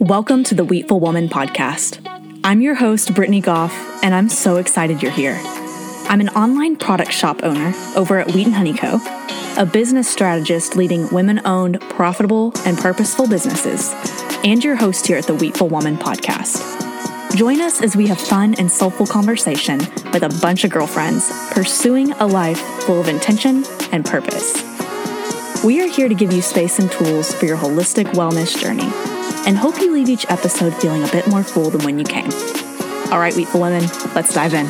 Welcome to the Wheatful Woman podcast. I'm your host, Brittany Goff, and I'm so excited you're here. I'm an online product shop owner over at Wheat and Honey Co., a business strategist leading women owned, profitable, and purposeful businesses, and your host here at the Wheatful Woman podcast. Join us as we have fun and soulful conversation with a bunch of girlfriends pursuing a life full of intention and purpose. We are here to give you space and tools for your holistic wellness journey and hope you leave each episode feeling a bit more full than when you came. All right, Wheatful Women, let's dive in.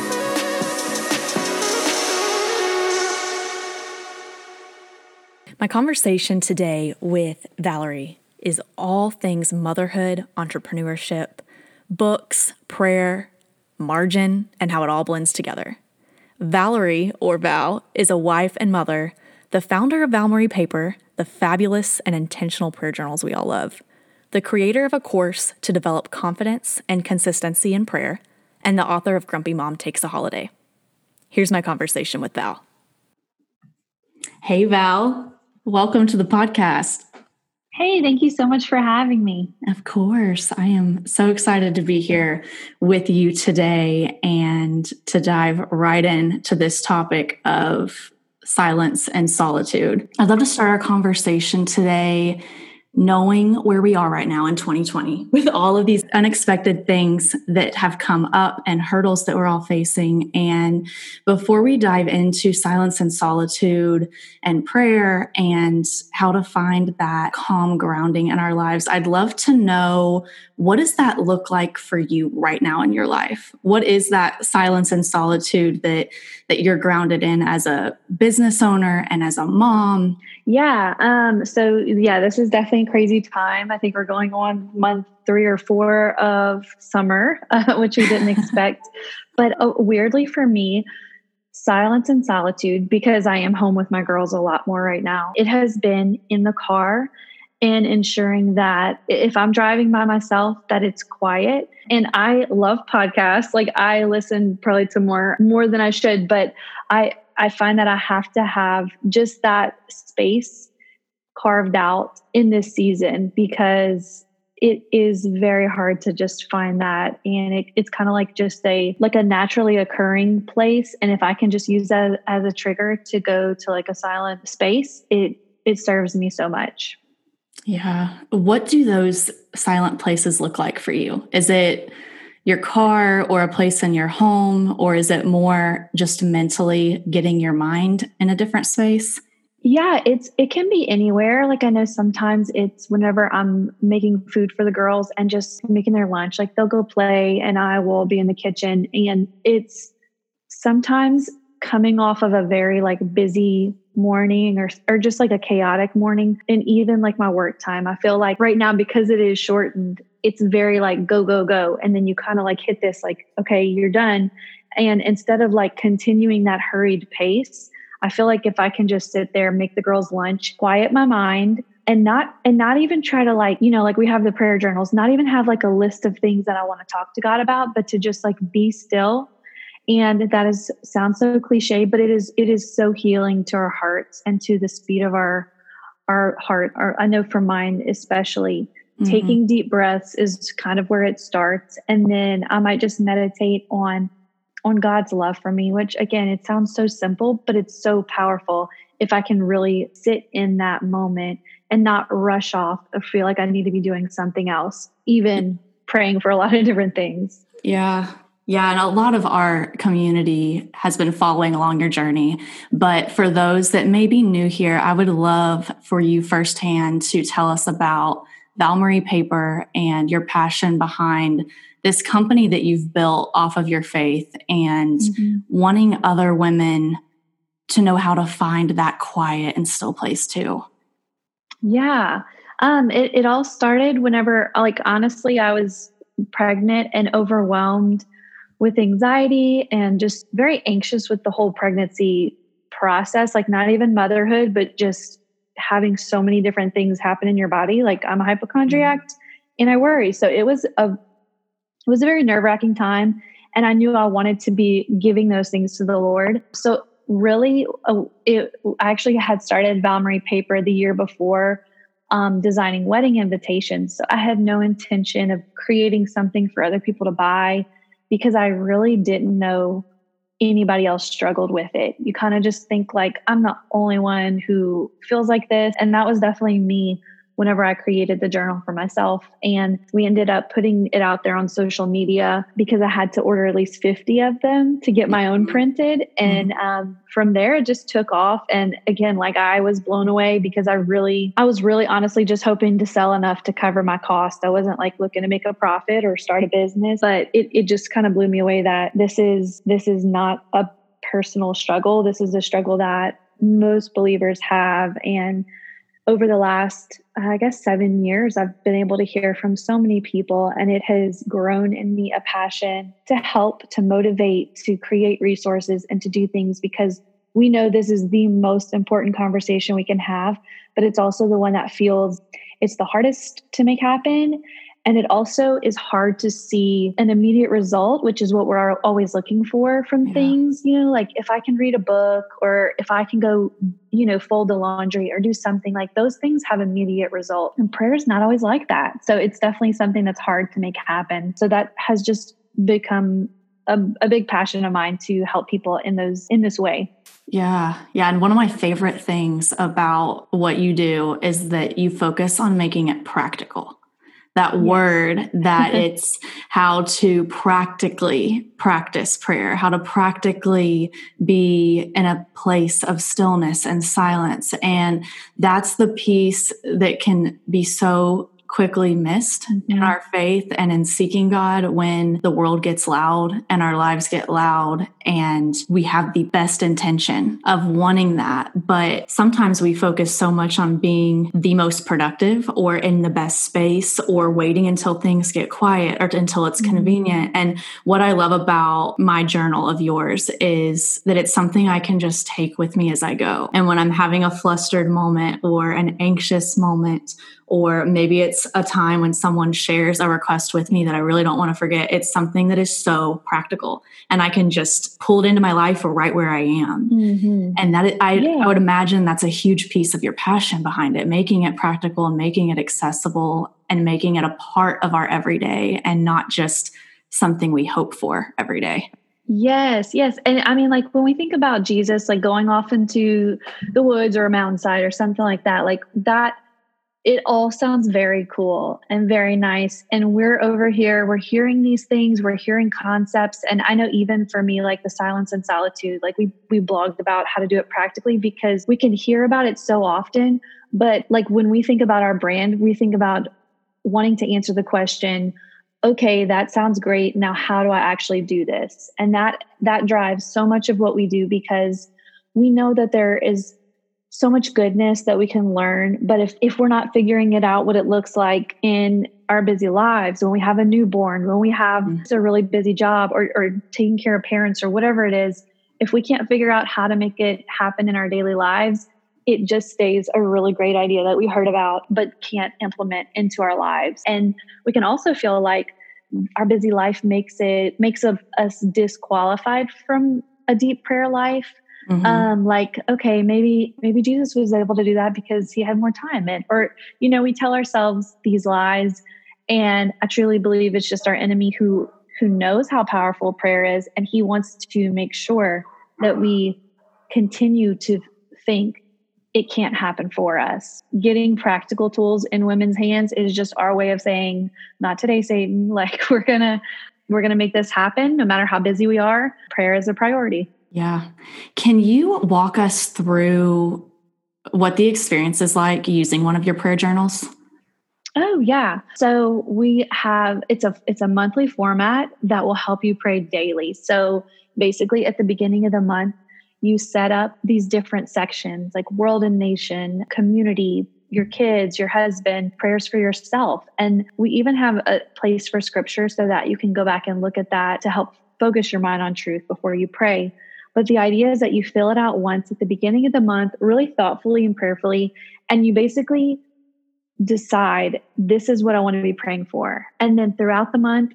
My conversation today with Valerie is all things motherhood, entrepreneurship, books, prayer, margin, and how it all blends together. Valerie, or Val, is a wife and mother, the founder of Val Marie Paper, the fabulous and intentional prayer journals we all love the creator of a course to develop confidence and consistency in prayer, and the author of Grumpy Mom Takes a Holiday. Here's my conversation with Val. Hey, Val. Welcome to the podcast. Hey, thank you so much for having me. Of course. I am so excited to be here with you today and to dive right into this topic of silence and solitude. I'd love to start our conversation today knowing where we are right now in 2020 with all of these unexpected things that have come up and hurdles that we're all facing. And before we dive into silence and solitude and prayer and how to find that calm grounding in our lives, I'd love to know what does that look like for you right now in your life? What is that silence and solitude that that you're grounded in as a business owner and as a mom? Yeah. Um, so yeah, this is definitely a crazy time. I think we're going on month three or four of summer, uh, which we didn't expect. but uh, weirdly for me, silence and solitude, because I am home with my girls a lot more right now, it has been in the car and ensuring that if I'm driving by myself, that it's quiet. And I love podcasts. Like I listen probably to more more than I should, but I I find that I have to have just that space carved out in this season because it is very hard to just find that and it, it's kind of like just a like a naturally occurring place and if i can just use that as a trigger to go to like a silent space it it serves me so much yeah. What do those silent places look like for you? Is it your car or a place in your home, or is it more just mentally getting your mind in a different space? Yeah, it's it can be anywhere. Like I know sometimes it's whenever I'm making food for the girls and just making their lunch, like they'll go play and I will be in the kitchen and it's sometimes coming off of a very like busy morning or or just like a chaotic morning and even like my work time. I feel like right now because it is shortened it's very like go go go. And then you kind of like hit this like okay you're done. And instead of like continuing that hurried pace i feel like if i can just sit there make the girls lunch quiet my mind and not and not even try to like you know like we have the prayer journals not even have like a list of things that i want to talk to god about but to just like be still and that is sounds so cliche but it is it is so healing to our hearts and to the speed of our our heart our, i know for mine especially mm-hmm. taking deep breaths is kind of where it starts. And then i might just meditate on on god's love for me which again it sounds so simple but it's so powerful if i can really sit in that moment and not rush off or feel like i need to be doing something else even praying for a lot of different things. Yeah yeah, and a lot of our community has been following along your journey. But for those that may be new here, I would love for you firsthand to tell us about Val Marie Paper and your passion behind this company that you've built off of your faith and mm-hmm. wanting other women to know how to find that quiet and still place too. Yeah. Um, it, it all started whenever, like, honestly, I was pregnant and overwhelmed with anxiety and just very anxious with the whole pregnancy process like not even motherhood but just having so many different things happen in your body like i'm a hypochondriac mm-hmm. and i worry so it was a it was a very nerve-wracking time and i knew i wanted to be giving those things to the lord so really, uh, it, I actually had started Val Marie Paper the year before um, designing wedding invitations. So I had no intention of creating something for other people to buy because I really didn't know anybody else struggled with it. You kind of just think like I'm the only one who feels like this and that was definitely me whenever I created the journal for myself. And we ended up putting it out there on social media because I had to order at least 50 of them to get my own mm-hmm. printed. And mm-hmm. um, from there, it just took off. And again, like I was blown away because I really, I was really honestly just hoping to sell enough to cover my cost. I wasn't like looking to make a profit or start a business, but it, it just kind of blew me away that this is, this is not a personal struggle. This is a struggle that most believers have. And over the last, uh, I guess, seven years, I've been able to hear from so many people, and it has grown in me a passion to help, to motivate, to create resources, and to do things because we know this is the most important conversation we can have, but it's also the one that feels it's the hardest to make happen and it also is hard to see an immediate result, which is what we're always looking for from yeah. things. You know, like if I can read a book or if I can go, you know, fold the laundry or do something like those things have immediate result. And prayer is not always like that. So it's definitely something that's hard to make happen. So that has just become a, a big passion of mine to help people in those in this way. Yeah. Yeah. And one of my favorite things about what you do is that you focus on making it practical that yes. word that it's how to practically practice prayer, how to practically be in a place of stillness and silence. And that's the piece that can be so quickly missed mm-hmm. in our faith and in seeking God when the world gets loud and our lives get loud and we have the best intention of wanting that. But sometimes we focus so much on being the most productive or in the best space or waiting until things get quiet or until it's mm-hmm. convenient. And what I love about my journal of yours is that it's something I can just take with me as I go. And when I'm having a flustered moment or an anxious moment or maybe it's a time when someone shares a request with me that I really don't want to forget. It's something that is so practical and I can just pull it into my life or right where I am. Mm-hmm. And that I, yeah. I would imagine that's a huge piece of your passion behind it, making it practical and making it accessible and making it a part of our everyday and not just something we hope for every day. Yes, yes. And I mean, like when we think about Jesus, like going off into the woods or a mountainside or something like that, like that it all sounds very cool and very nice. And we're over here, we're hearing these things, we're hearing concepts. And I know even for me, like the silence and solitude, like we we blogged about how to do it practically because we can hear about it so often. But like when we think about our brand, we think about wanting to answer the question, okay, that sounds great. Now how do I actually do this? And that that drives so much of what we do because we know that there is so much goodness that we can learn. But if, if we're not figuring it out, what it looks like in our busy lives, when we have a newborn, when we have mm-hmm. a really busy job or, or taking care of parents or whatever it is, if we can't figure out how to make it happen in our daily lives, it just stays a really great idea that we heard about but can't implement into our lives. And we can also feel like our busy life makes it makes us disqualified from a deep prayer life Mm-hmm. Um, like, okay, maybe maybe Jesus was able to do that because he had more time. And or, you know, we tell ourselves these lies. And I truly believe it's just our enemy who who knows how powerful prayer is, and he wants to make sure that we continue to think it can't happen for us. Getting practical tools in women's hands is just our way of saying, not today, Satan. Like we're gonna we're gonna make this happen no matter how busy we are. Prayer is a priority. Yeah. Can you walk us through what the experience is like using one of your prayer journals? Oh yeah. So we have it's a it's a monthly format that will help you pray daily. So basically at the beginning of the month you set up these different sections like world and nation, community, your kids, your husband, prayers for yourself. And we even have a place for scripture so that you can go back and look at that to help focus your mind on truth before you pray. But the idea is that you fill it out once at the beginning of the month, really thoughtfully and prayerfully, and you basically decide this is what I want to be praying for. And then throughout the month,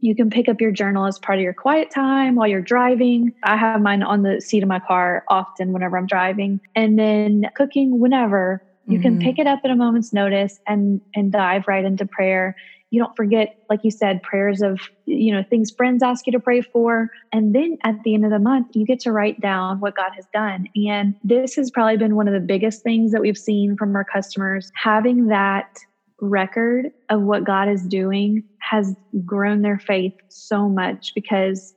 You can pick up your journal as part of your quiet time while you're driving. I have mine on the seat of my car often whenever I'm driving. And then cooking whenever. You mm-hmm. can pick it up at a moment's notice and and dive right into prayer you don't forget like you said prayers of you know things friends ask you to pray for. And then at the end of the month you get to write down what god has done. And this has probably been one of the biggest things that we've seen from our customers. Having that record of what god is doing has grown their faith so much because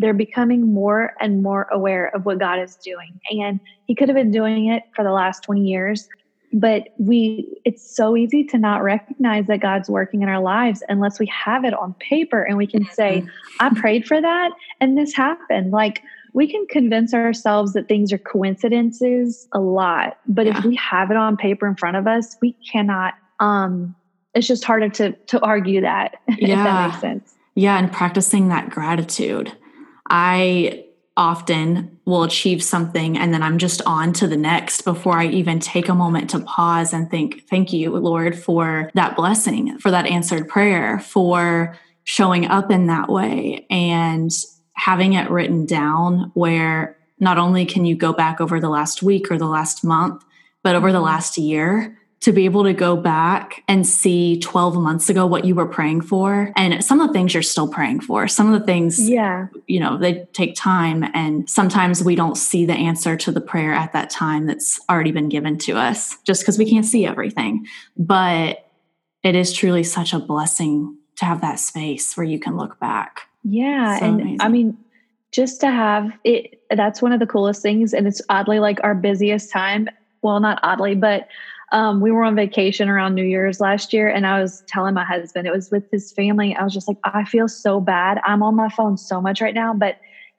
they're becoming more and more aware of what God is doing. And He could have been doing it for the last 20 years, but we it's so easy to not recognize that god's working in our lives unless we have it on paper and we can say i prayed for that and this happened like we can convince ourselves that things are coincidences a lot but yeah. if we have it on paper in front of us we cannot um it's just harder to to argue that yeah. if that makes sense yeah and practicing that gratitude i often will achieve something and then I'm just on to the next before I even take a moment to pause and think, thank you, Lord, for that blessing, for that answered prayer, for showing up in that way and having it written down where not only can you go back over the last week or the last month, but over the mm-hmm. last year to be able to go back and see 12 months ago what you were praying for. And some of the things you're still praying for. Some of the things yeah. you know they take time. And sometimes we don't see the answer to the prayer at that time that's already been given to us just because we can't see everything. But it is truly such a blessing to have that space where you can look back. Yeah. So and amazing. i mean just to have it that's one of the coolest things. And it's oddly like our busiest time. Well not oddly but um, we were on vacation around New Year's last year, and I was telling my husband it was with his family. I was just like, I feel so bad. I'm on my phone so much right now, but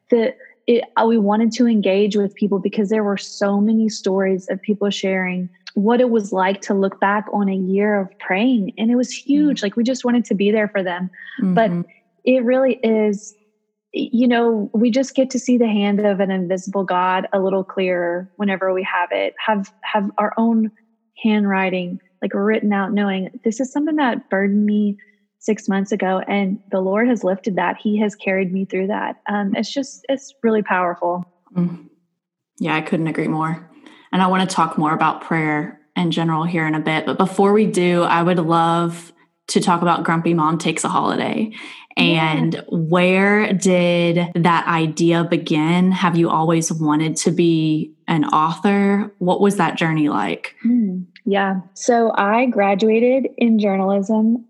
the it, uh, we wanted to engage with people because there were so many stories of people sharing what it was like to look back on a year of praying, and it was huge. Mm-hmm. Like we just wanted to be there for them, mm-hmm. but it really is you know, we just get to see the hand of an invisible God a little clearer whenever we have it. Have have our own handwriting, like written out, knowing this is something that burdened me six months ago and the lord has lifted that. He has carried me through that. Um, it's just it's really powerful. Mm. yeah i couldn't agree more. And i want to talk more about prayer in general here in a bit but before we do i would love to talk about grumpy mom takes a holiday. And yeah. where did that idea begin? Have you always wanted to be an author? What was that journey like? Mm. Yeah. So I graduated in journalism,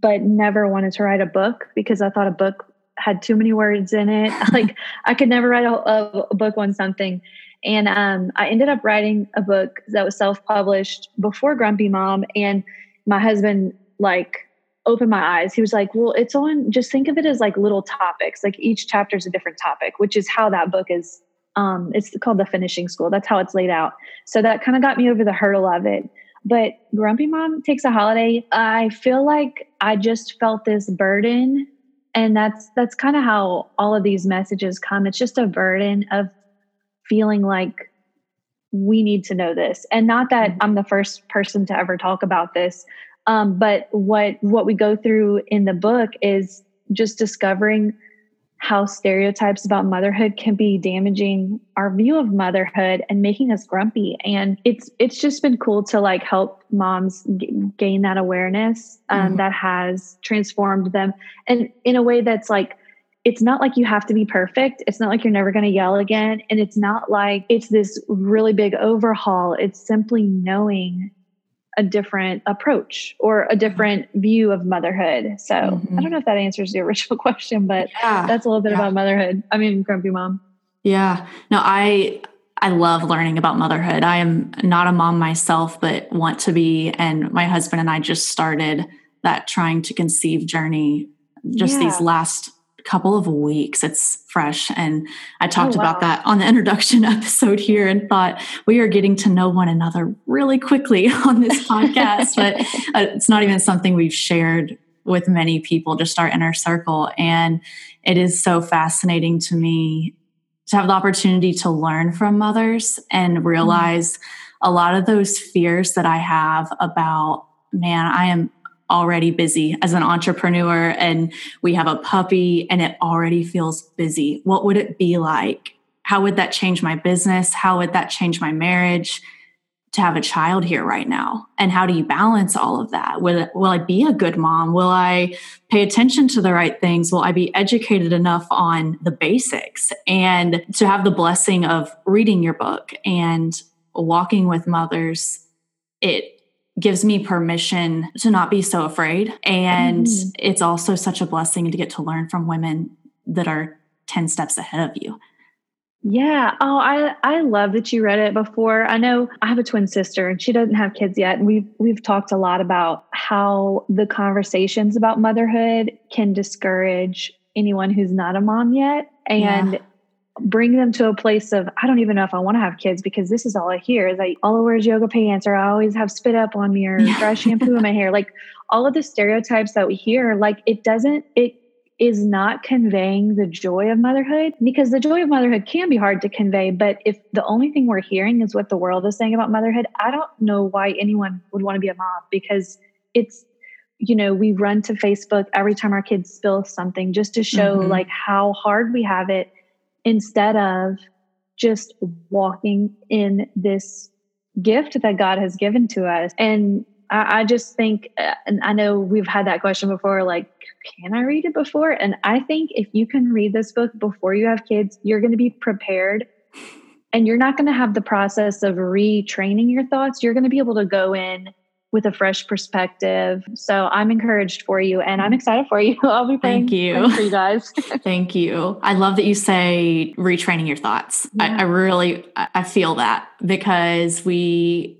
but never wanted to write a book because I thought a book had too many words in it. like I could never write a, a book on something. And um, I ended up writing a book that was self published before Grumpy Mom. And my husband, like, opened my eyes. He was like, Well, it's on, just think of it as like little topics. Like each chapter is a different topic, which is how that book is um, it's called the finishing school. That's how it's laid out. So that kind of got me over the hurdle of it. But Grumpy Mom takes a holiday. I feel like I just felt this burden, and that's that's kind of how all of these messages come. It's just a burden of feeling like we need to know this, and not that I'm the first person to ever talk about this. Um, but what what we go through in the book is just discovering how stereotypes about motherhood can be damaging our view of motherhood and making us grumpy and it's it's just been cool to like help moms g- gain that awareness um, mm-hmm. that has transformed them and in a way that's like it's not like you have to be perfect. It's not like you're never going to yell again. And it's not like it's this really big overhaul. It's simply knowing a different approach or a mm-hmm. different view of motherhood. So mm-hmm. I don't know if that answers the original question, but yeah. that's a little bit yeah. about motherhood. I mean, grumpy mom. Yeah. No, I I love learning about motherhood. I am not a mom myself, but want to be. And my husband and I just started that trying to conceive journey just yeah. these last couple of weeks. It's fresh. And I talked oh, wow. about that on the introduction episode here and thought we are getting to know one another really quickly on this podcast. but uh, it's not even something we've shared with many people, just our inner circle. And it is so fascinating to me to have the opportunity to learn from mothers and mm-hmm. realize mm-hmm. a lot of those fears that I have about, man, I am already busy as an entrepreneur and we have a puppy and it already feels busy. What would it be like? How would that change my business? How would that change my marriage? to have a child here right now and how do you balance all of that will, will i be a good mom will i pay attention to the right things will i be educated enough on the basics and to have the blessing of reading your book and walking with mothers it gives me permission to not be so afraid and mm. it's also such a blessing to get to learn from women that are 10 steps ahead of you yeah. Oh, I I love that you read it before. I know I have a twin sister and she doesn't have kids yet. And we've we've talked a lot about how the conversations about motherhood can discourage anyone who's not a mom yet and yeah. Bring them to a place of I don't even know if I want to have kids because this is all I hear is I all I wear is yoga pants or I always have spit up on me or dry shampoo in my hair. Like all of the stereotypes that we hear, like it doesn't it is not conveying the joy of motherhood because the joy of motherhood can be hard to convey. But if the only thing we're hearing is what the world is saying about motherhood, I don't know why anyone would want to be a mom because it's, you know, we run to Facebook every time our kids spill something just to show mm-hmm. like how hard we have it instead of just walking in this gift that God has given to us. And I, I just think, uh, and I know we've had that question before, like, can I read it before? And I think if you can read this book before you have kids, you're going to be prepared and you're not going to have the process of retraining your thoughts. You're going to be able to go in with a fresh perspective. So I'm encouraged for you and I'm excited for you. I'll be praying, Thank you. for you guys. Thank you. I love that you say retraining your thoughts. Yeah. I, I really, I feel that because we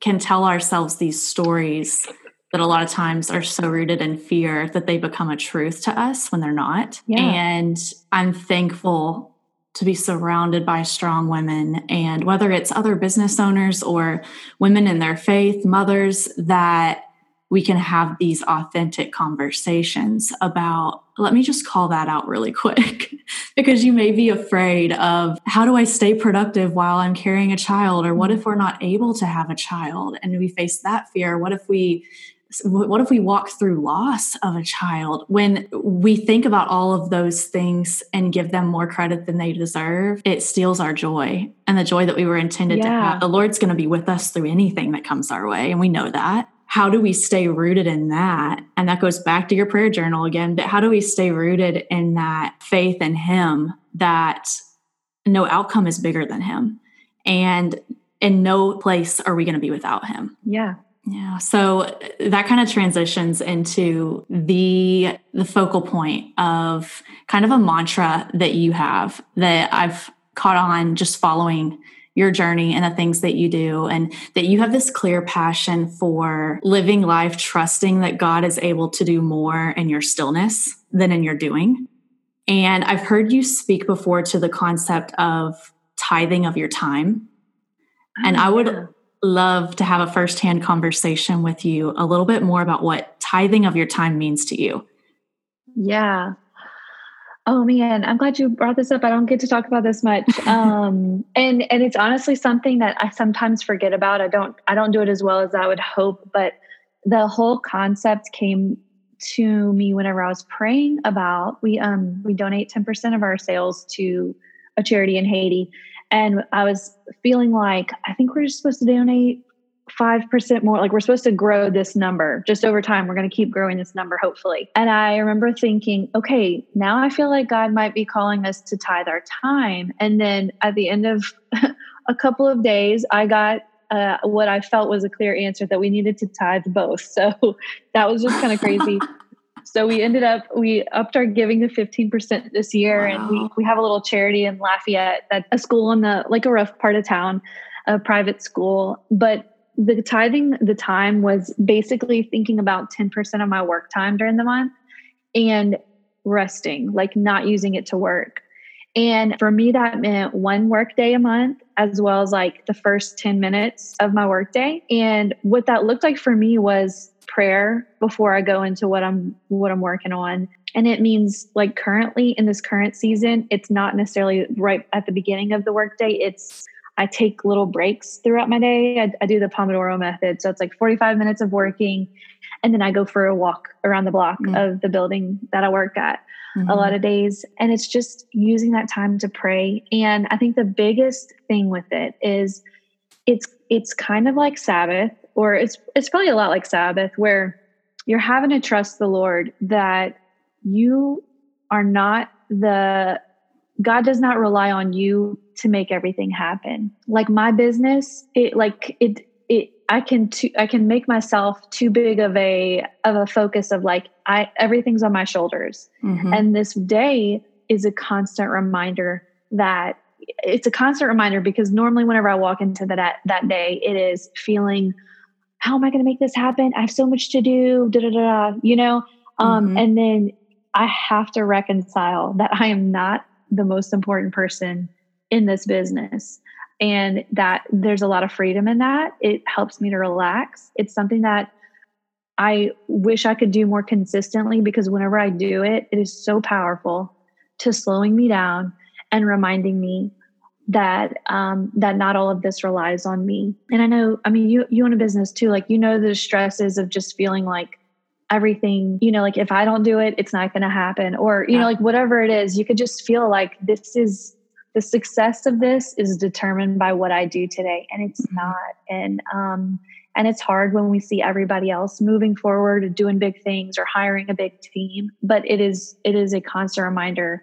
can tell ourselves these stories that a lot of times are so rooted in fear that they become a truth to us when they're not. Yeah. And I'm thankful to be surrounded by strong women. And whether it's other business owners or women in their faith, mothers that we can have these authentic conversations about let me just call that out really quick because you may be afraid of how do I stay productive while I'm carrying a child? Or what if we're not able to have a child? And we face that fear. What if we what if we walk through loss of a child when we think about all of those things and give them more credit than they deserve it steals our joy and the joy that we were intended yeah. to have the lord's going to be with us through anything that comes our way and we know that how do we stay rooted in that? And that goes back to your prayer journal again, but how do we stay rooted in that faith in Him that no outcome is bigger than Him? And in no place are we going to be without Him. Yeah. Yeah. So uh, that kind of transitions into the the focal point of kind of a mantra that you have that I've caught on just following your journey and the things that you do, and that you have this clear passion for living life, trusting that God is able to do more in your stillness than in your doing. And I've heard you speak before to the concept of tithing of your time. and oh, I would oh, love to have a firsthand conversation with you a little bit more about what tithing of your time means to you. Yeah. Oh man, I'm glad you brought this up. I don't get to talk about this much. Um, and and it's honestly something that I sometimes forget about. I don't I don't do it as well as I would hope, but the whole concept came to me whenever I was praying about we um we donate 10% of our sales to a charity in Haiti. And I was feeling like I think we're just supposed to donate 5% more like we're supposed to grow this number just over time. We're going to keep growing this number hopefully. And i remember thinking okay now i feel like god might be calling us to tithe our time. And then at the end of a couple of days i got uh, what i felt was a clear answer that we needed to tithe both. So that was just kind of crazy so we ended up we upped our giving to 15% this year wow. and we, we have a little charity in lafayette that a school in the like a rough part of town a private school but the tithing the time was basically thinking about 10% of my work time during the month and resting, like not using it to work. And for me, that meant one work day a month, as well as like the first 10 minutes of my workday. And what that looked like for me was prayer before I go into what I'm what I'm working on. And it means like currently in this current season, it's not necessarily right at the beginning of the workday. It's I take little breaks throughout my day. I, I, do the Pomodoro method. So it's like 45 minutes of working, and then I go for a walk around the block mm-hmm. of the building that I work at mm-hmm. a lot of days. And it's just using that time to pray. And I think the biggest thing with it is it's it's kind of like Sabbath, or it's it's probably a lot like Sabbath, where you're having to trust the Lord that you are not the God does not rely on you to make everything happen. Like my business, it like it it I can too, I can make myself too big of a of a focus of like I everything's on my shoulders. Mm-hmm. And this day is a constant reminder that it's a constant reminder because normally whenever I walk into that that day, it is feeling, how am I going to make this happen? I have so much to do, da da da, you know. Um, mm-hmm. And then I have to reconcile that I am not the most important person in this business and that there's a lot of freedom in that. It helps me to relax. It's something that I wish I could do more consistently because whenever I do it, it is so powerful to slowing me down and reminding me that um, that not all of this relies on me. And I know, I mean, you you own a business too. Like you know the stresses of just feeling like everything, you know, like if I don't do it, it's not going to happen, or you know, like whatever it is, you could just feel like this is the success of this is determined by what I do today, and it's mm-hmm. not. And um, and it's hard when we see everybody else moving forward, doing big things, or hiring a big team. But it is it is a constant reminder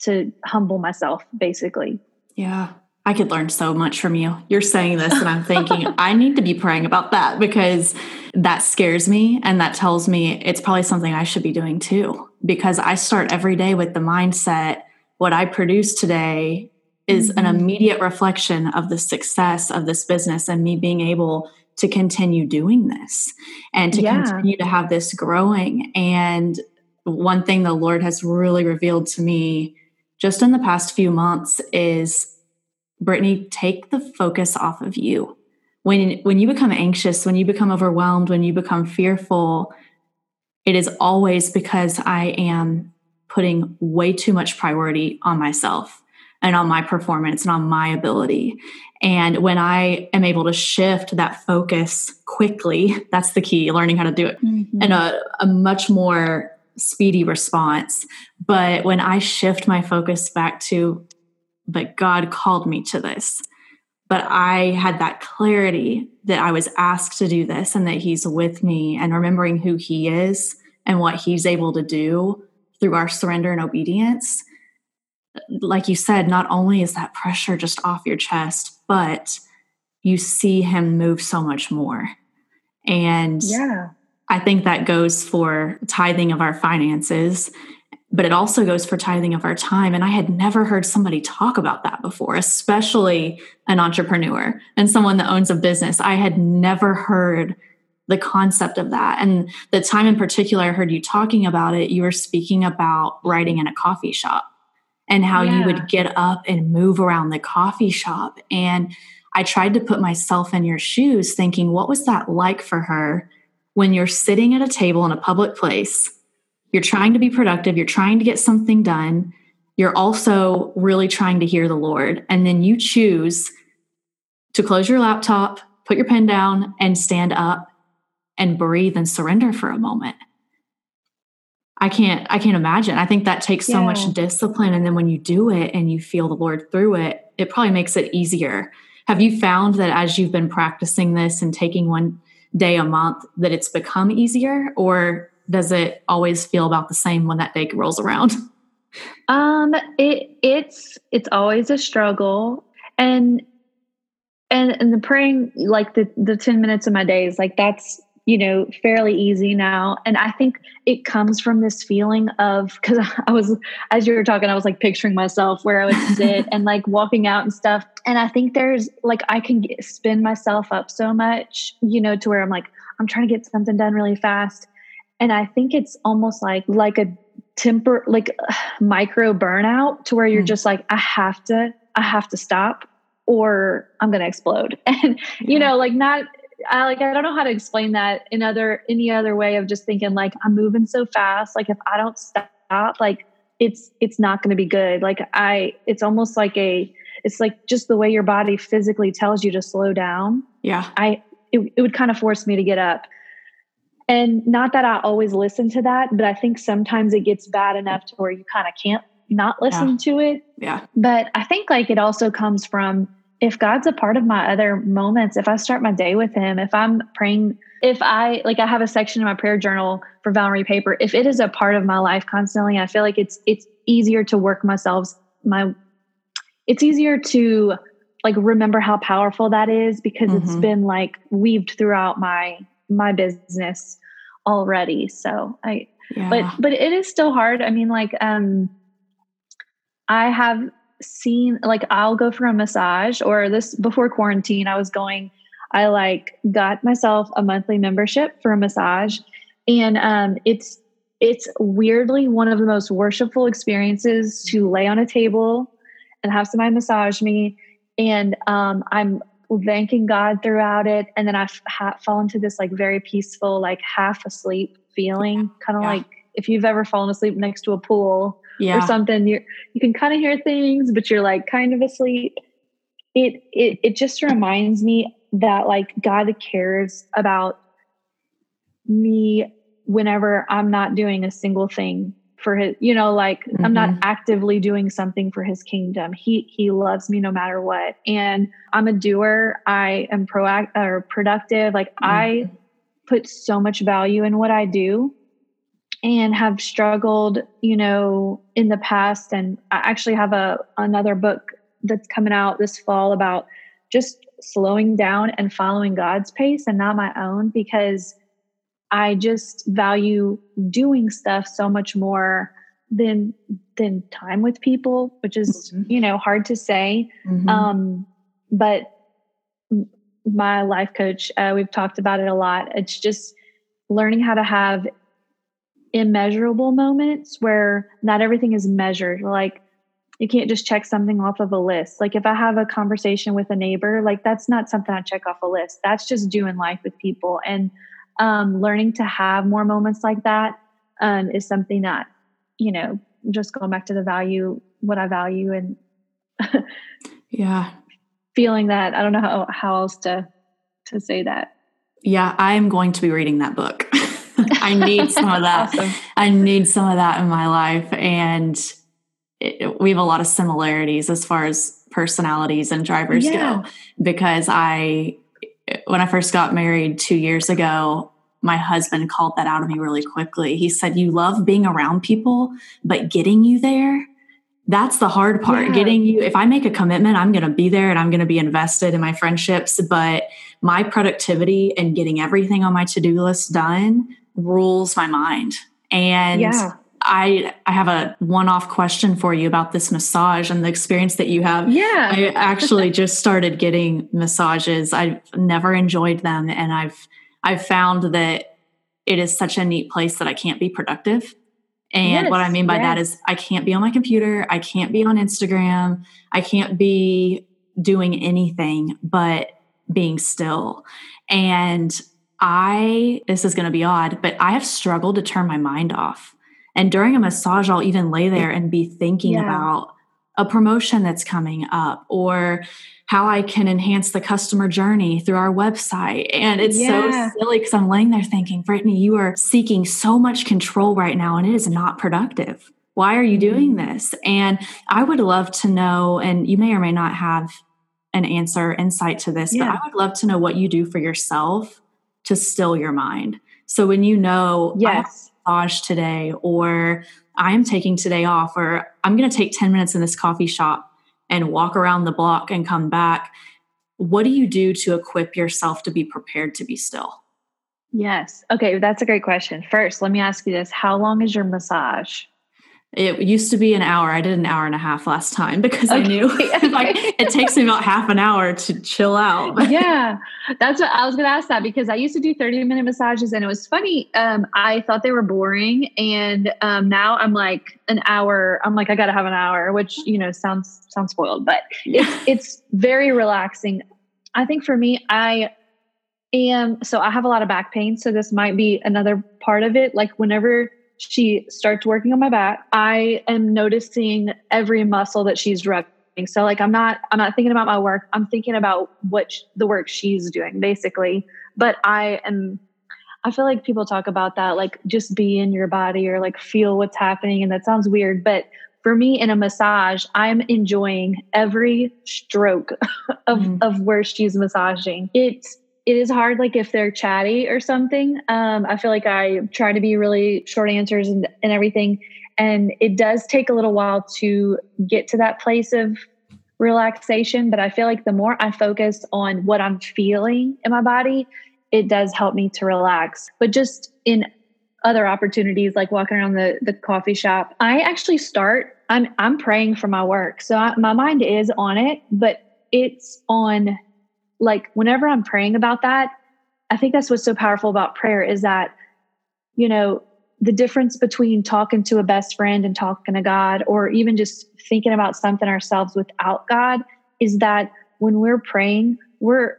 to humble myself, basically. Yeah. I could learn so much from you. You're saying this, and I'm thinking, I need to be praying about that because that scares me. And that tells me it's probably something I should be doing too. Because I start every day with the mindset what I produce today is mm-hmm. an immediate reflection of the success of this business and me being able to continue doing this and to yeah. continue to have this growing. And one thing the Lord has really revealed to me just in the past few months is Brittany, take the focus off of you. When, when you become anxious, when you become overwhelmed, when you become fearful, it is always because I am putting way too much priority on myself and on my performance and on my ability. And when I am able to shift that focus quickly, that's the key, learning how to do it mm-hmm. in a, a much more speedy response. But when I shift my focus back to, but God called me to this. But I had that clarity that I was asked to do this and that He's with me and remembering who He is and what He's able to do through our surrender and obedience. Like you said, not only is that pressure just off your chest, but you see Him move so much more. And yeah. I think that goes for tithing of our finances but it also goes for tithing of our time. And I had never heard somebody talk about that before, especially an entrepreneur and someone that owns a business. I had never heard the concept of that. And the time in particular I heard you talking about it, you were speaking about writing in a coffee shop and how yeah. you would get up and move around the coffee shop. And I tried to put myself in your shoes, thinking, what was that like for her when you're sitting at a table in a public place? You're trying to be productive, you're trying to get something done. You're also really trying to hear the Lord. And then you choose to close your laptop, put your pen down, and stand up and breathe and surrender for a moment. I can't I can't imagine. I think that takes so yeah. much discipline and then when you do it and you feel the Lord through it, it probably makes it easier. Have you found that as you've been practicing this and taking one day a month that it's become easier or does it always feel about the same when that day rolls around? Um, it it's it's always a struggle, and and and the praying like the the ten minutes of my days like that's you know fairly easy now. And i think it comes from this feeling of because i was as you were talking i was like picturing myself where i would sit and like walking out and stuff. And i think there's like i can get, spin myself up so much you know to where i'm like i'm trying to get something done really fast and i think it's almost like like a temper like uh, micro burnout to where you're mm. just like i have to i have to stop or i'm going to explode and yeah. you know like not I like I don't know how to explain that in other any other way of just thinking like I'm moving so fast like if I don't stop like it's it's not going to be good like I it's almost like a it's like just the way your body physically tells you to slow down. Yeah. I it, it would kind of force me to get up. And not that I always listen to that, but I think sometimes it gets bad enough to where you kind of can't not listen Yeah. to it. Yeah. But I think like it also comes from if God's a part of my other moments, if I start my day with Him, if I'm praying, if I like I have a section in my prayer journal for Val Marie Paper, if it is a part of my life constantly, I feel like it's it's easier to work myself my it's easier to like remember how powerful that is because it's Mhm. been like weaved throughout my my business already. So I Yeah. but but it is still hard i mean like um i have seen like i'll go for a massage or this before quarantine i was going i like got myself a monthly membership for a massage and um it's it's weirdly one of the most worshipful experiences to lay on a table and have somebody massage me and um i'm thanking god throughout it. And then i f- ha- fall into this like very peaceful like half asleep feeling. Kind of Yeah. like if you've ever fallen asleep next to a pool yeah. or something you you can kind of hear things but you're like kind of asleep. It it it just reminds me that like god cares about me whenever i'm not doing a single thing for his you know like i'm not Mhm. actively doing something for his kingdom he he loves me no matter what and i'm a doer i am proactive or productive like i Mhm. put so much value in what I do and have struggled, you know, in the past. And I actually have a another book that's coming out this fall about just slowing down and following God's pace and not my own because I just value doing stuff so much more than than time with people, which is, Mhm. you know, hard to say. Mhm. Um, but my life coach, uh, we've talked about it a lot. It's just learning how to have immeasurable moments where not everything is measured. Like you can't just check something off of a list. Like if I have a conversation with a neighbor, like that's not something I check off a list. That's just doing life with people. And um, learning to have more moments like that um, is something that, you know, just going back to the value, what I value and yeah. feeling that I don't know how, how else to to say that. Yeah. I'm going to be reading that book. I need some of that. Awesome. I need some of that in my life. And it, we have a lot of similarities as far as personalities and drivers Yeah. go. Because I, when I first got married two years ago, my husband called that out of me really quickly. He said, You love being around people, but getting you there, that's the hard part. Yeah. Getting you, if I make a commitment, I'm going to be there and I'm going to be invested in my friendships. But my productivity and getting everything on my to do list done rules my mind. And Yeah. I I have a one-off question for you about this massage and the experience that you have. Yeah. I actually just started getting massages. I've never enjoyed them and I've I've found that it is such a neat place that I can't be productive. And what I mean by that yes. is I can't be on my computer, I can't be on Instagram, I can't be doing anything but being still. And I this is going to be odd, but I have struggled to turn my mind off. And during a massage, I'll even lay there and be thinking Yeah. about a promotion that's coming up or how I can enhance the customer journey through our website. And it's Yeah. so silly because I'm laying there thinking, Brittany, you are seeking so much control right now and it is not productive. Why are you doing mm-hmm. this? And I would love to know, and you may or may not have an answer, insight to this, Yeah. but I would love to know what you do for yourself to still your mind. So when you know, Yes. Massage today or I'm taking today off or I'm going to take 10 minutes in this coffee shop and walk around the block and come back. What do you do to equip yourself to be prepared to be still? Yes. Okay, that's a great question. First, let me ask you this. How long is your massage? It used to be an hour. I did an hour and a half last time because I knew. Like it takes me about half an hour to chill out. yeah. That's what i was gonna ask that because i used to do 30 minute massages and it was funny um, i thought they were boring and um, now i'm like an hour i'm like i gotta have an hour which you know sounds sounds spoiled but it's it's very relaxing. I think for me i am so i have a lot of back pain so this might be another part of it. Like whenever she starts working on my back i am noticing every muscle that she's rubbing So like I'm not I'm not thinking about my work. I'm thinking about what sh- the work she's doing basically. But I am I feel like people talk about that like just be in your body or like feel what's happening and that sounds weird, but for me in a massage, I'm enjoying every stroke of mm. of where she's massaging. It's it is hard like if they're chatty or something. Um, i feel like i try to be really short answers and, and everything. And it does take a little while to get to that place of relaxation but i feel like the more i focus on what i'm feeling in my body it does help me to relax. But just in other opportunities like walking around the, the coffee shop i actually start i'm i'm praying for my work. So I, my mind is on it but it's on like whenever I'm praying about that, I think that's what's so powerful about prayer is that, you know, the difference between talking to a best friend and talking to God, or even just thinking about something ourselves without God, is that when we're praying, we're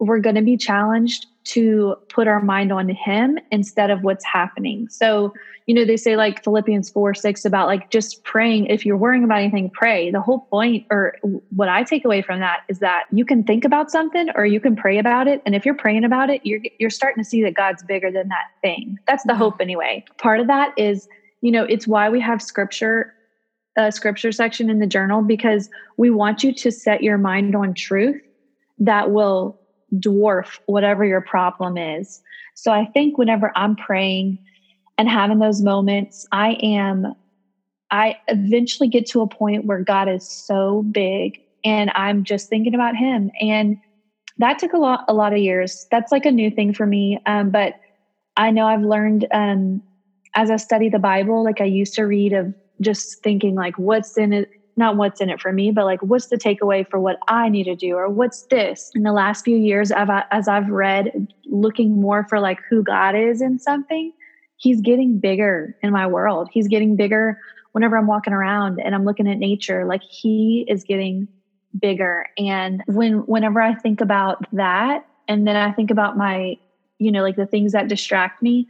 we're going to be challenged to put our mind on him instead of what's happening. So, you know, they say like Philippians 4 6 about like just praying. If you're worrying about anything, pray. The whole point, or what I take away from that, is that you can think about something or you can pray about it. And if you're praying about it, you're, you're starting to see that God's bigger than that thing. That's the hope, anyway. Part of that is, you know, it's why we have scripture a scripture section in the journal because we want you to set your mind on truth that will dwarf whatever your problem is. So I think whenever I'm praying and having those moments, I am, I eventually get to a point where God is so big and I'm just thinking about Him. And that took a lot, a lot of years. That's like a new thing for me. Um, but I know I've learned um, as I study the Bible, like I used to read of just thinking like, what's in it? Not what's in it for me, but like what's the takeaway for what I need to do or what's this? In the last few years, I've, as I've read, looking more for like who God is in something, He's getting bigger in my world. He's getting bigger whenever I'm walking around and I'm looking at nature. Like He is getting bigger. And when whenever I think about that, and then I think about my, you know, like the things that distract me,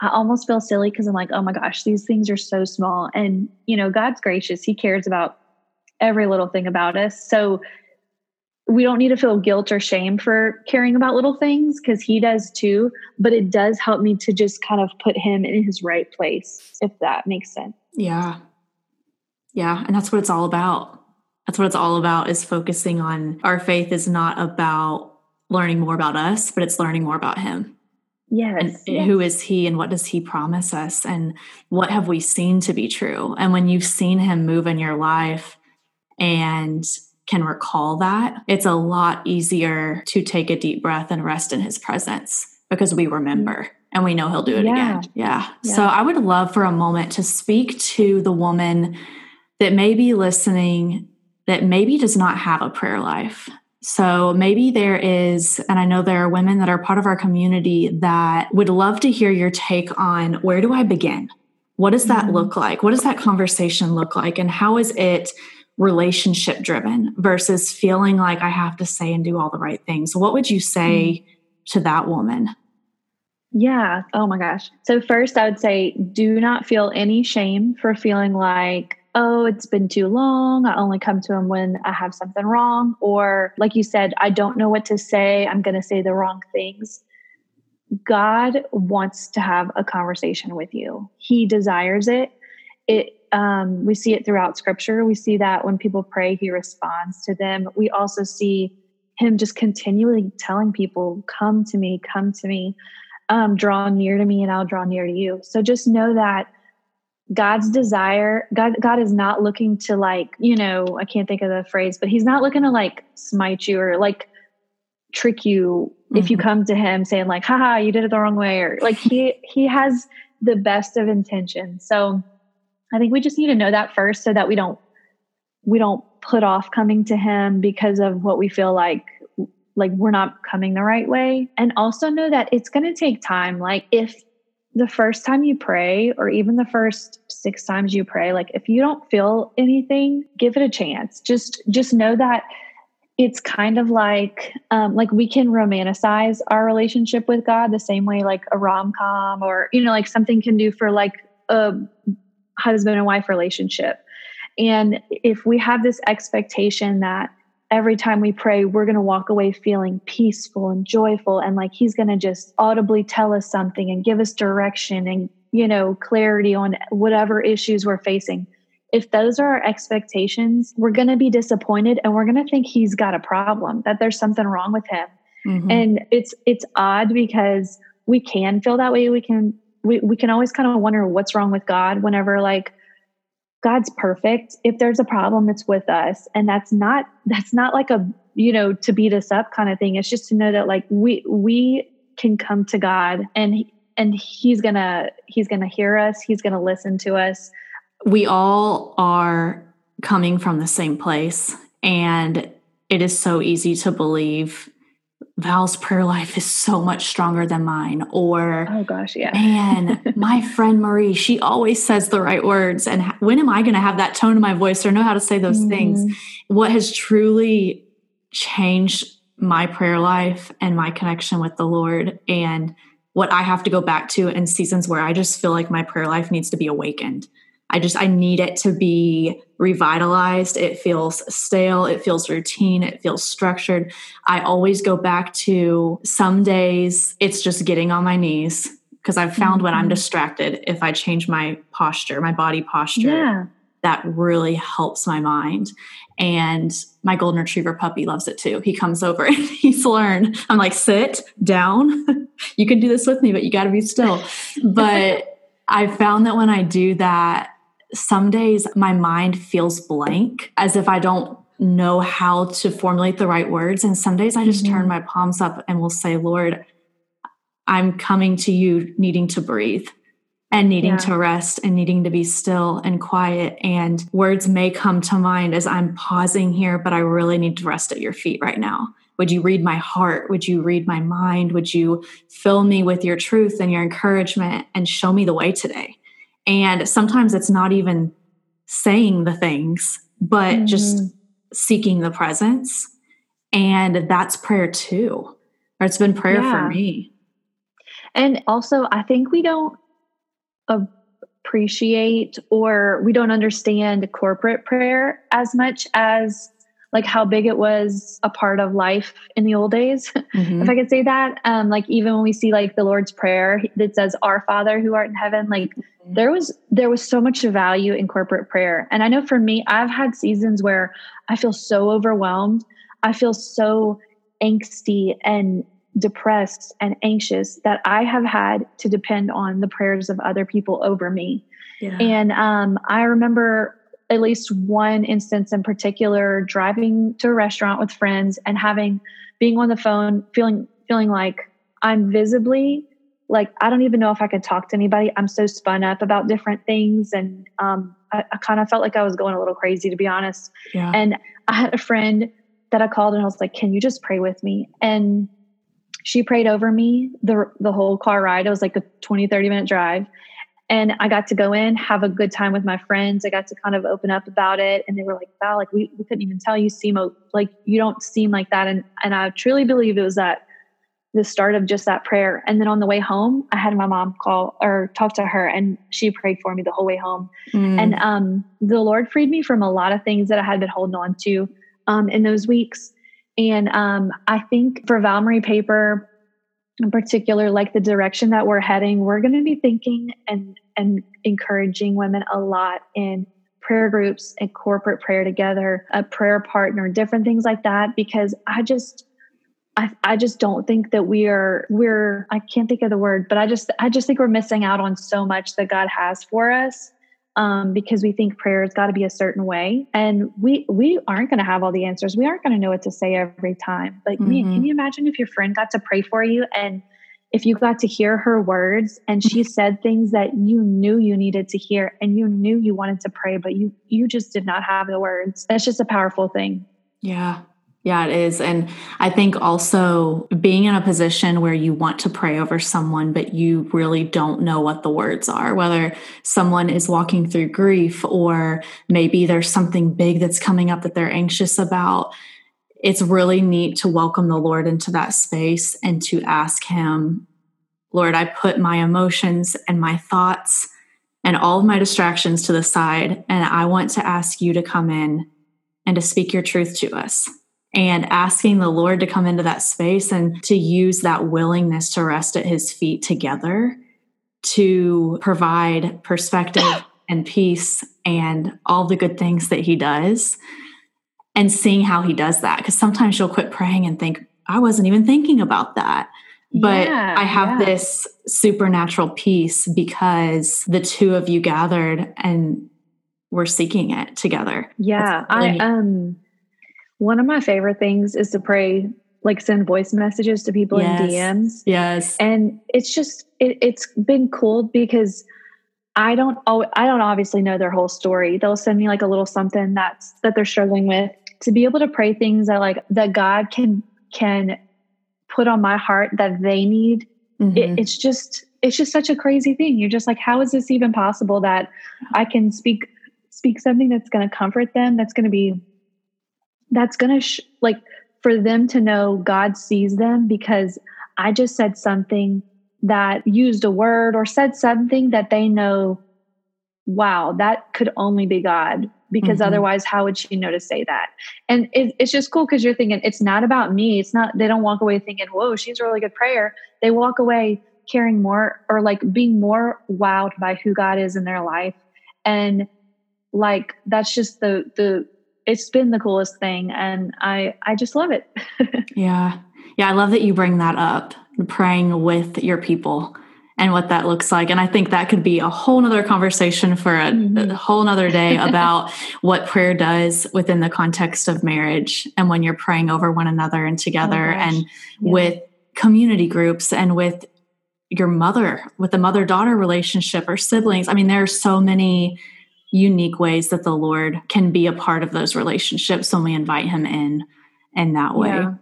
I almost feel silly because I'm like, oh my gosh, these things are so small. And, you know, God's gracious. He cares about every little thing about us. So we don't need to feel guilt or shame for caring about little things because he does too. But it does help me to just kind of put him in his right place, if that makes sense. Yeah. Yeah. And that's what it's all about. That's what it's all about is focusing on our faith is not about learning more about us, but it's learning more about him. Yes, and yes. who is he and what does he promise us and what have we seen to be true and when you've seen him move in your life and can recall that it's a lot easier to take a deep breath and rest in his presence because we mm-hmm. remember and we know he'll do it yeah. again yeah. yeah so i would love for a moment to speak to the woman that may be listening that maybe does not have a prayer life so maybe there is, and I know there are women that are part of our community that would love to hear your take on where do I begin? What does that mm-hmm. look like? What does that conversation look like? And how is it relationship driven versus feeling like I have to say and do all the right things? What would you say mm-hmm. to that woman? Yeah. Oh my gosh. So, first, I would say do not feel any shame for feeling like oh, it's been too long. I only come to him when I have something wrong. Or, like you said, I don't know what to say. I'm going to say the wrong things. God wants to have a conversation with you, He desires it. It um, we see it throughout scripture. We see that when people pray, he responds to them. We also see him just continually telling people, Come to me, come to me, um, draw near to me, and I'll draw near to you. So just know that God's desire, God, God is not looking to like, you know, I can't think of the phrase, but he's not looking to like smite you or like trick you mm-hmm. if you mm-hmm. come to him saying like, haha, you did it the wrong way. Or like he, he has the best of intentions. So I think we just need to know that first so that we don't, we don't put off coming to him because of what we feel like like we're not coming the right way and also know that it's going to take time like if the first time you pray, or even the first six times you pray, like if you don't feel anything, give it a chance. Just just know that it's kind of like um, like we can romanticize our relationship with God the same way like a rom com or you know like something can do for like a husband and wife relationship. And if we have this expectation that every time we pray, we're going to walk away feeling peaceful and joyful, and like He's going to just audibly tell us something and give us direction and, you know, clarity on whatever issues we're facing. If those are our expectations, we're going to be disappointed and we're going to think He's got a problem, that there's something wrong with Him. Mm-hmm. And it's it's odd because we can feel that way. We can we, we can always kind of wonder what's wrong with God whenever like God's perfect. If there's a problem, it's with us. And that's not that's not like a, you know, to beat us up kind of thing. It's just to know that like we we can come to God and and he's going to he's going to hear us. He's going to listen to us. We all are coming from the same place and it is so easy to believe Val's prayer life is so much stronger than mine. Or, oh gosh, yeah. man, my friend Marie, she always says the right words. And when am I going to have that tone in my voice or know how to say those mm. things? What has truly changed my prayer life and my connection with the Lord and what I have to go back to in seasons where I just feel like my prayer life needs to be awakened I just I need it to be revitalized. It feels stale, it feels routine, it feels structured. I always go back to some days it's just getting on my knees because I've found mm-hmm. when I'm mm-hmm. distracted if I change my posture, my body posture, yeah. that really helps my mind. And my golden retriever puppy loves it too. He comes over and he's learned. I'm like, sit down. you can do this with me, but you got to be still. But I found that when I do that, some days my mind feels blank as if I don't know how to formulate the right words. And some days I just mm-hmm. turn my palms up and will say, Lord, I'm coming to you needing to breathe and needing yeah. to rest and needing to be still and quiet. And words may come to mind as I'm pausing here, but I really need to rest at your feet right now. Would you read my heart? Would you read my mind? Would you fill me with your truth and your encouragement and show me the way today? And sometimes it's not even saying the things, but mm-hmm. just seeking the presence. And that's prayer too. Or it's been prayer yeah. for me. And also, I think we don't appreciate or we don't understand corporate prayer as much as like how big it was a part of life in the old days mm-hmm. if i could say that um like even when we see like the lord's prayer that says our father who art in heaven like there was there was so much value in corporate prayer. And i know for me i've had seasons where i feel so overwhelmed. I feel so angsty and depressed and anxious that i have had to depend on the prayers of other people over me. Yeah. and um, i remember at least one instance in particular driving to a restaurant with friends and having being on the phone feeling feeling like i'm visibly like I don't even know if I could talk to anybody. I'm so spun up about different things, and um, I, I kind of felt like I was going a little crazy, to be honest. Yeah. And I had a friend that I called, and I was like, "Can you just pray with me?" And she prayed over me the the whole car ride. It was like a 20, 30 minute drive. And I got to go in, have a good time with my friends. I got to kind of open up about it. And they were like, wow, like we, we couldn't even tell you seem like you don't seem like that. And and I truly believe it was that the start of just that prayer. And then on the way home, I had my mom call or talk to her and she prayed for me the whole way home. Mm. And um, the Lord freed me from a lot of things that I had been holding on to um, in those weeks. And um, I think for Val Marie Paper in particular, like the direction that we're heading, we're going to be thinking and, and encouraging women a lot in prayer groups and corporate prayer together, a prayer partner, different things like that, because I just, I, I just don't think that we are we're I can't think of the word, but I just I just think we're missing out on so much that God has for us um, because we think prayer has got to be a certain way, and we we aren't going to have all the answers. We aren't going to know what to say every time. Like mm-hmm. me, can you imagine if your friend got to pray for you and if you got to hear her words and she said things that you knew you needed to hear and you knew you wanted to pray, but you you just did not have the words. That's just a powerful thing. Yeah, yeah, it is. And I think also being in a position where you want to pray over someone, but you really don't know what the words are, whether someone is walking through grief or maybe there's something big that's coming up that they're anxious about. It's really neat to welcome the Lord into that space and to ask Him, Lord, I put my emotions and my thoughts and all of my distractions to the side. And I want to ask you to come in and to speak your truth to us. And asking the Lord to come into that space and to use that willingness to rest at his feet together to provide perspective and peace and all the good things that he does and seeing how he does that. Because sometimes you'll quit praying and think, I wasn't even thinking about that. But yeah, I have yeah. this supernatural peace because the two of you gathered and we're seeking it together. Yeah. Really I um one of my favorite things is to pray like send voice messages to people yes. in DMs. Yes. And it's just it, it's been cool because I don't oh I don't obviously know their whole story. They'll send me like a little something that's that they're struggling with to be able to pray things that like that God can can put on my heart that they need. Mm-hmm. It, it's just it's just such a crazy thing. You're just like, how is this even possible that I can speak speak something that's going to comfort them, that's going to be that's going to sh- like for them to know God sees them because I just said something that used a word or said something that they know wow, that could only be God because mm-hmm. otherwise, how would she know to say that? And it, it's just cool because you're thinking it's not about me. It's not, they don't walk away thinking, whoa, she's a really good prayer. They walk away caring more or like being more wowed by who God is in their life. And like, that's just the, the, it's been the coolest thing. And I, I just love it. yeah. Yeah. I love that you bring that up, praying with your people and what that looks like. And I think that could be a whole nother conversation for a, mm-hmm. a whole nother day about what prayer does within the context of marriage and when you're praying over one another and together oh and yeah. with community groups and with your mother, with the mother daughter relationship or siblings. I mean, there are so many unique ways that the Lord can be a part of those relationships when we invite him in in that way. Yeah.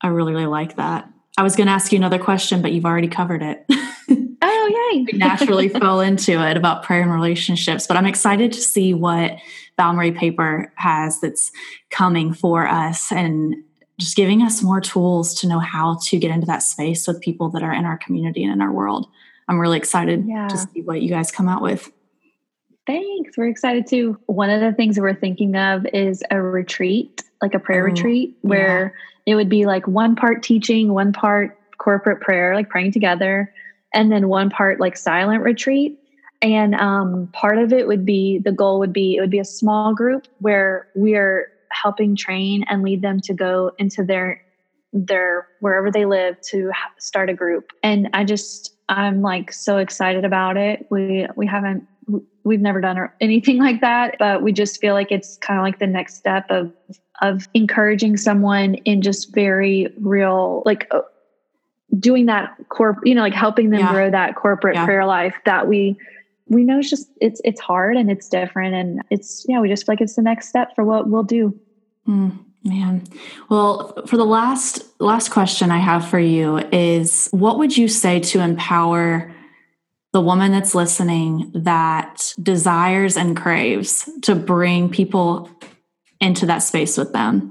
I really, really like that. I was going to ask you another question, but you've already covered it. Oh, yay. naturally fell into it about prayer and relationships. But I'm excited to see what Val Marie Paper has that's coming for us and just giving us more tools to know how to get into that space with people that are in our community and in our world. I'm really excited yeah. to see what you guys come out with. Thanks. We're excited too. One of the things that we're thinking of is a retreat, like a prayer oh, retreat, where yeah. it would be like one part teaching, one part corporate prayer, like praying together, and then one part like silent retreat. And um, part of it would be the goal would be it would be a small group where we are helping train and lead them to go into their their wherever they live to start a group. And I just I'm like so excited about it. We we haven't we've never done anything like that, but we just feel like it's kind of like the next step of of encouraging someone in just very real like doing that corp you know like helping them yeah. grow that corporate yeah. prayer life that we we know it's just it's it's hard and it's different and it's yeah we just feel like it's the next step for what we'll do mm, man well for the last last question i have for you is what would you say to empower the woman that's listening that desires and craves to bring people into that space with them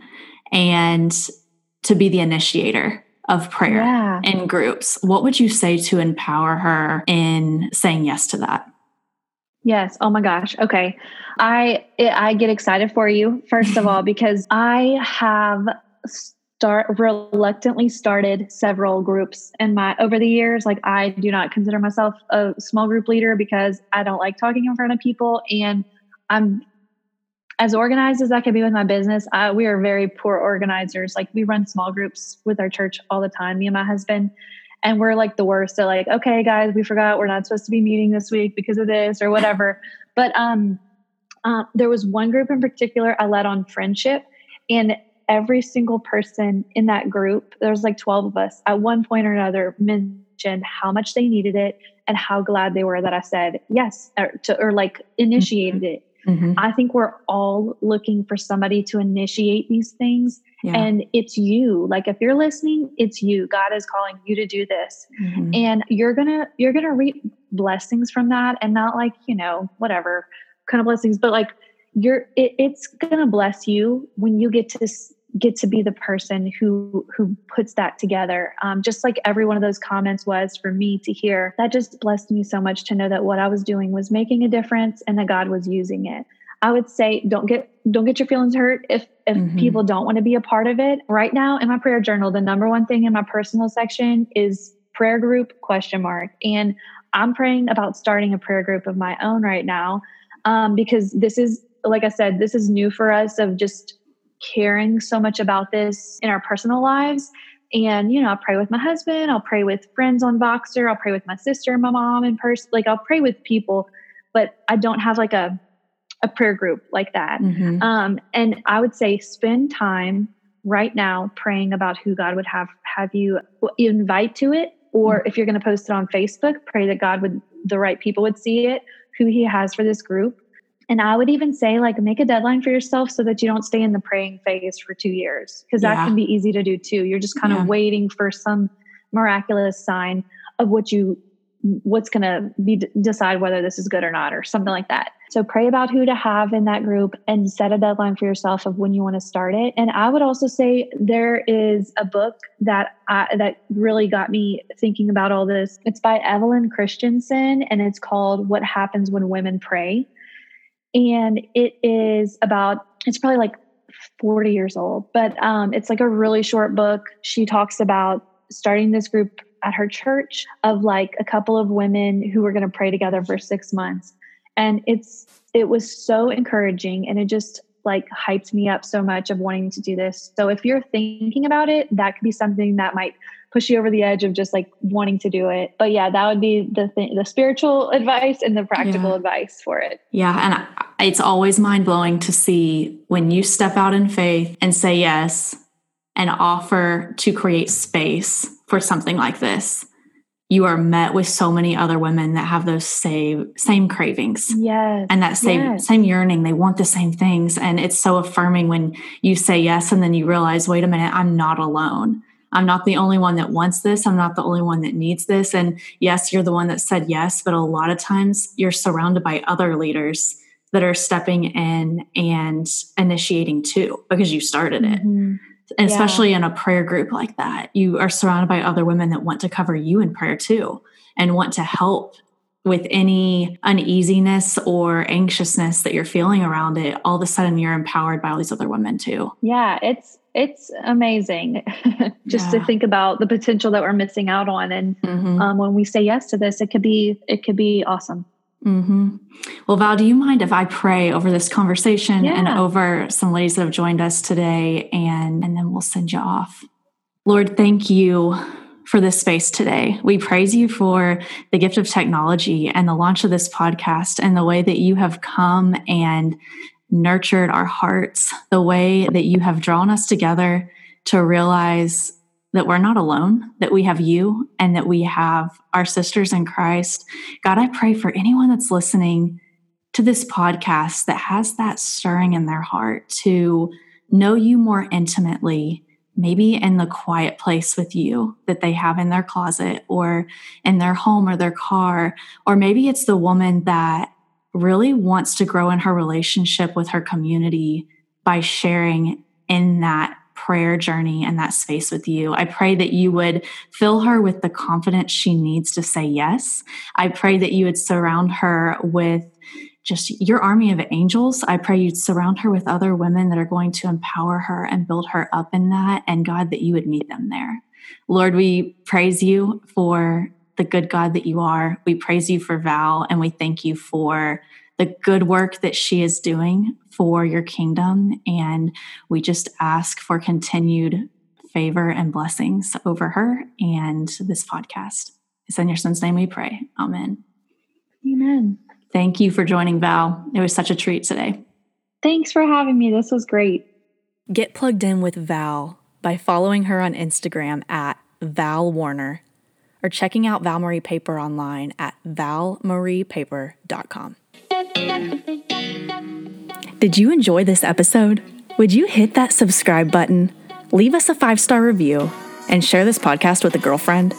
and to be the initiator of prayer yeah. in groups, what would you say to empower her in saying yes to that? Yes. Oh my gosh. Okay. I I get excited for you first of all because I have start reluctantly started several groups in my over the years like I do not consider myself a small group leader because I don't like talking in front of people and I'm as organized as I can be with my business, uh, we are very poor organizers. Like we run small groups with our church all the time, me and my husband. And we're like the worst. So like, okay, guys, we forgot we're not supposed to be meeting this week because of this or whatever. but um, uh, there was one group in particular I led on friendship, and every single person in that group, there was like 12 of us, at one point or another mentioned how much they needed it and how glad they were that I said yes or, to, or like initiated mm-hmm. it Mm-hmm. I think we're all looking for somebody to initiate these things. Yeah. And it's you. Like if you're listening, it's you. God is calling you to do this. Mm-hmm. And you're going to you're going to reap blessings from that and not like, you know, whatever kind of blessings, but like you're it, it's going to bless you when you get to get to be the person who who puts that together. Um, just like every one of those comments was for me to hear that just blessed me so much to know that what i was doing was making a difference and that god was using it. I would say don't get don't get your feelings hurt if if mm-hmm. people don't want to be a part of it. Right now in my prayer journal the number one thing in my personal section is prayer group question mark. And i'm praying about starting a prayer group of my own right now um, because this is like i said this is new for us of just caring so much about this in our personal lives. And, you know, I'll pray with my husband, I'll pray with friends on Voxer, I'll pray with my sister, my mom in person. Like I'll pray with people, but I don't have like a a prayer group like that. Mm-hmm. Um, and I would say spend time right now praying about who God would have have you invite to it, or mm-hmm. if you're going to post it on Facebook, pray that God would the right people would see it, who He has for this group, and I would even say, like, make a deadline for yourself so that you don't stay in the praying phase for two years, because that can be easy to do too. You're just kind yeah. of waiting for some miraculous sign of what you what's going to be decide whether this is good or not or something like that. So pray about who to have in that group and set a deadline for yourself of when you want to start it. And i would also say there is a book that I, that really got me thinking about all this. It's by Evelyn Christenson and it's called what happens when women pray and it is about it's probably like 40 years old but um, it's like a really short book. She talks about starting this group at her church of like a couple of women who were going to pray together for six months. And it's it was so encouraging and it just like hyped me up so much of wanting to do this so if you're thinking about it that could be something that might push you over the edge of just like wanting to do it. But yeah, that would be the thing, the spiritual advice and the practical yeah. advice for it. Yeah. And it's always mind blowing to see when you step out in faith and say yes and offer to create space for something like this. You are met with so many other women that have those same same cravings. Yes. And that same yes. same yearning. They want the same things. And it's so affirming when you say yes and then you realize, wait a minute, I'm not alone I'm not the only one that wants this. I'm not the only one that needs this. And yes, you're the one that said yes, but a lot of times you're surrounded by other leaders that are stepping in and initiating too because you started it. Mm-hmm. Especially yeah. in a prayer group like that, you are surrounded by other women that want to cover you in prayer too and want to help with any uneasiness or anxiousness that you're feeling around it, all of a sudden you're empowered by all these other women too. Yeah, it's it's amazing just yeah. to think about the potential that we're missing out on and mm-hmm. um, when we say yes to this it could be it could be awesome mm-hmm. well val do you mind if i pray over this conversation yeah. and over some ladies that have joined us today and and then we'll send you off lord thank you for this space today. We praise you for the gift of technology and the launch of this podcast and the way that you have come and nurtured our hearts, the way that you have drawn us together to realize that we're not alone, that we have you and that we have our sisters in Christ. God, I pray for anyone that's listening to this podcast that has that stirring in their heart to know you more intimately, maybe in the quiet place with you that they have in their closet or in their home or their car. Or maybe it's the woman that really wants to grow in her relationship with her community by sharing in that prayer journey and that space with you. I pray that you would fill her with the confidence she needs to say yes. I pray that you would surround her with just your army of angels. I pray you'd surround her with other women that are going to empower her and build her up in that. And God, that you would meet them there. Lord, we praise you for the good God that you are. We praise you for Val and we thank you for the good work that she is doing for your kingdom. And we just ask for continued favor and blessings over her and this podcast. It's in your son's name we pray. Amen. Amen. Thank you for joining Val. It was such a treat today. Thanks for having me. This was great. Get plugged in with Val by following her on Instagram at Val Woerner or checking out Val Marie Paper online at valmariepaper.com. Did you enjoy this episode? Would you hit that subscribe button, leave us a five star review, and share this podcast with a girlfriend?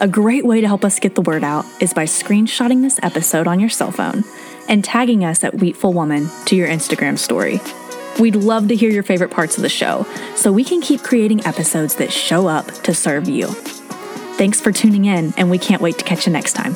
A great way to help us get the word out is by screenshotting this episode on your cell phone and tagging us at Wheatful Woman to your Instagram story. We'd love to hear your favorite parts of the show so we can keep creating episodes that show up to serve you. Thanks for tuning in, and we can't wait to catch you next time.